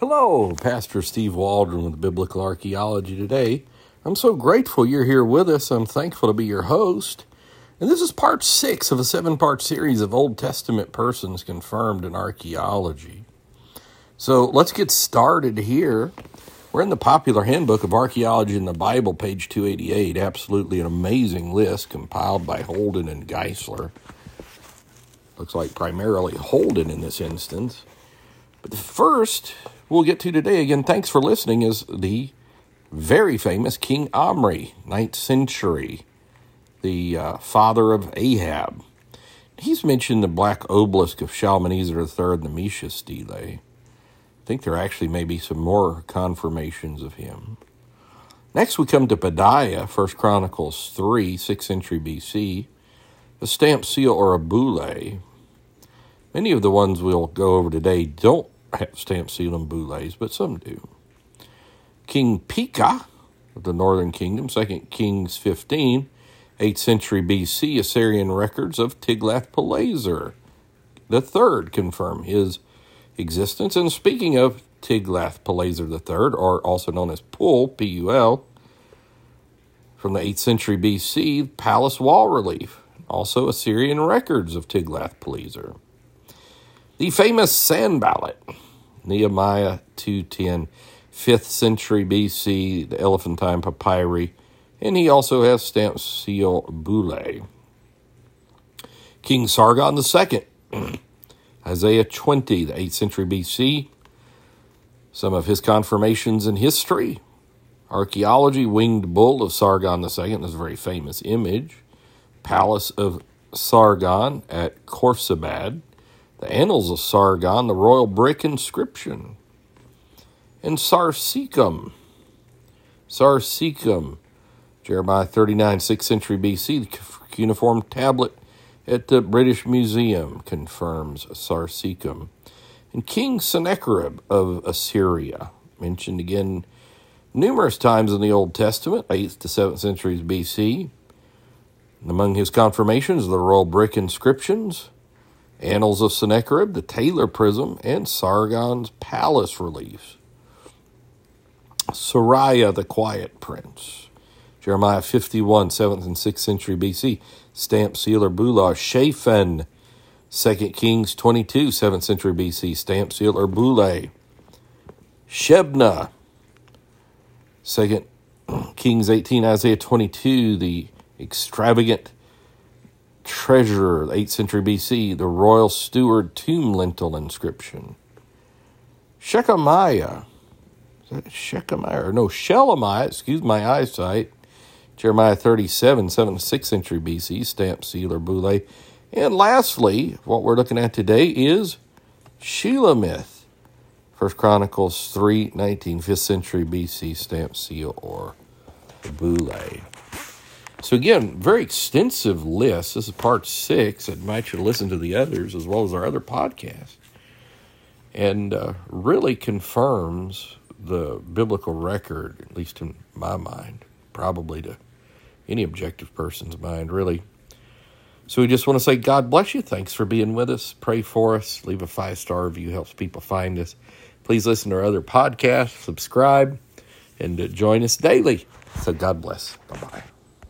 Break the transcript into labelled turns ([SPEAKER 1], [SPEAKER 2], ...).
[SPEAKER 1] Hello, Pastor Steve Waldron with Biblical Archaeology today. I'm so grateful you're here with us. I'm thankful to be your host. And this is part six of a seven part series of Old Testament persons confirmed in archaeology. So let's get started here. We're in the popular handbook of archaeology in the Bible, page 288. Absolutely an amazing list compiled by Holden and Geisler. Looks like primarily Holden in this instance. But the first we'll get to today, again, thanks for listening, is the very famous King Omri, 9th century, the uh, father of Ahab. He's mentioned the black obelisk of Shalmaneser III and the Mesha stele. I think there actually may be some more confirmations of him. Next, we come to Pedaiah, 1 Chronicles 3, 6th century BC, a stamp seal or a boule. Many of the ones we'll go over today don't have stamp seal and boules, but some do. King Pekah of the northern kingdom, 2 Kings 15, 8th century BC, Assyrian records of Tiglath-Pileser third confirm his existence. And speaking of Tiglath-Pileser third, or also known as Pul, P-U-L, from the 8th century BC, palace wall relief. Also Assyrian records of Tiglath-Pileser. The famous Sanballat, Nehemiah 210, 5th century BC, the Elephantine Papyri, and he also has stamp seal boule. King Sargon II, Isaiah 20, the 8th century BC, some of his confirmations in history. Archaeology, winged bull of Sargon II, this is a very famous image. Palace of Sargon at Khorsabad the Annals of Sargon, the royal brick inscription, and Sarsekim. Sarsekim, Jeremiah 39, 6th century BC, the cuneiform tablet at the British Museum confirms Sarsekim. And King Sennacherib of Assyria, mentioned again numerous times in the Old Testament, 8th to 7th centuries BC. And among his confirmations, the royal brick inscriptions, Annals of Sennacherib, the Taylor Prism, and Sargon's Palace reliefs. Seraiah, the Quiet Prince. Jeremiah 51, 7th and 6th century BC. Stamp sealer bulla. Shaphan, 2 Kings 22, 7th century BC. Stamp sealer Boule. Shebna, 2 Kings 18, Isaiah 22, the extravagant treasurer, 8th century BC, the royal steward tomb lintel inscription. Shechemiah, is that Shechemiah? No, Shelemiah, excuse my eyesight. Jeremiah 37, 7th, 6th century BC, stamp sealer boule. And lastly, what we're looking at today is Shelomith. First Chronicles 3, 19, 5th century BC, stamp seal or boule. So again, very extensive list. This is part six. I invite you to listen to the others as well as our other podcasts, and uh, really confirms the biblical record, at least in my mind, probably to any objective person's mind, really. So we just want to say, God bless you. Thanks for being with us. Pray for us. Leave a five star review, helps people find us. Please listen to our other podcasts, subscribe, and uh, join us daily. So God bless. Bye bye.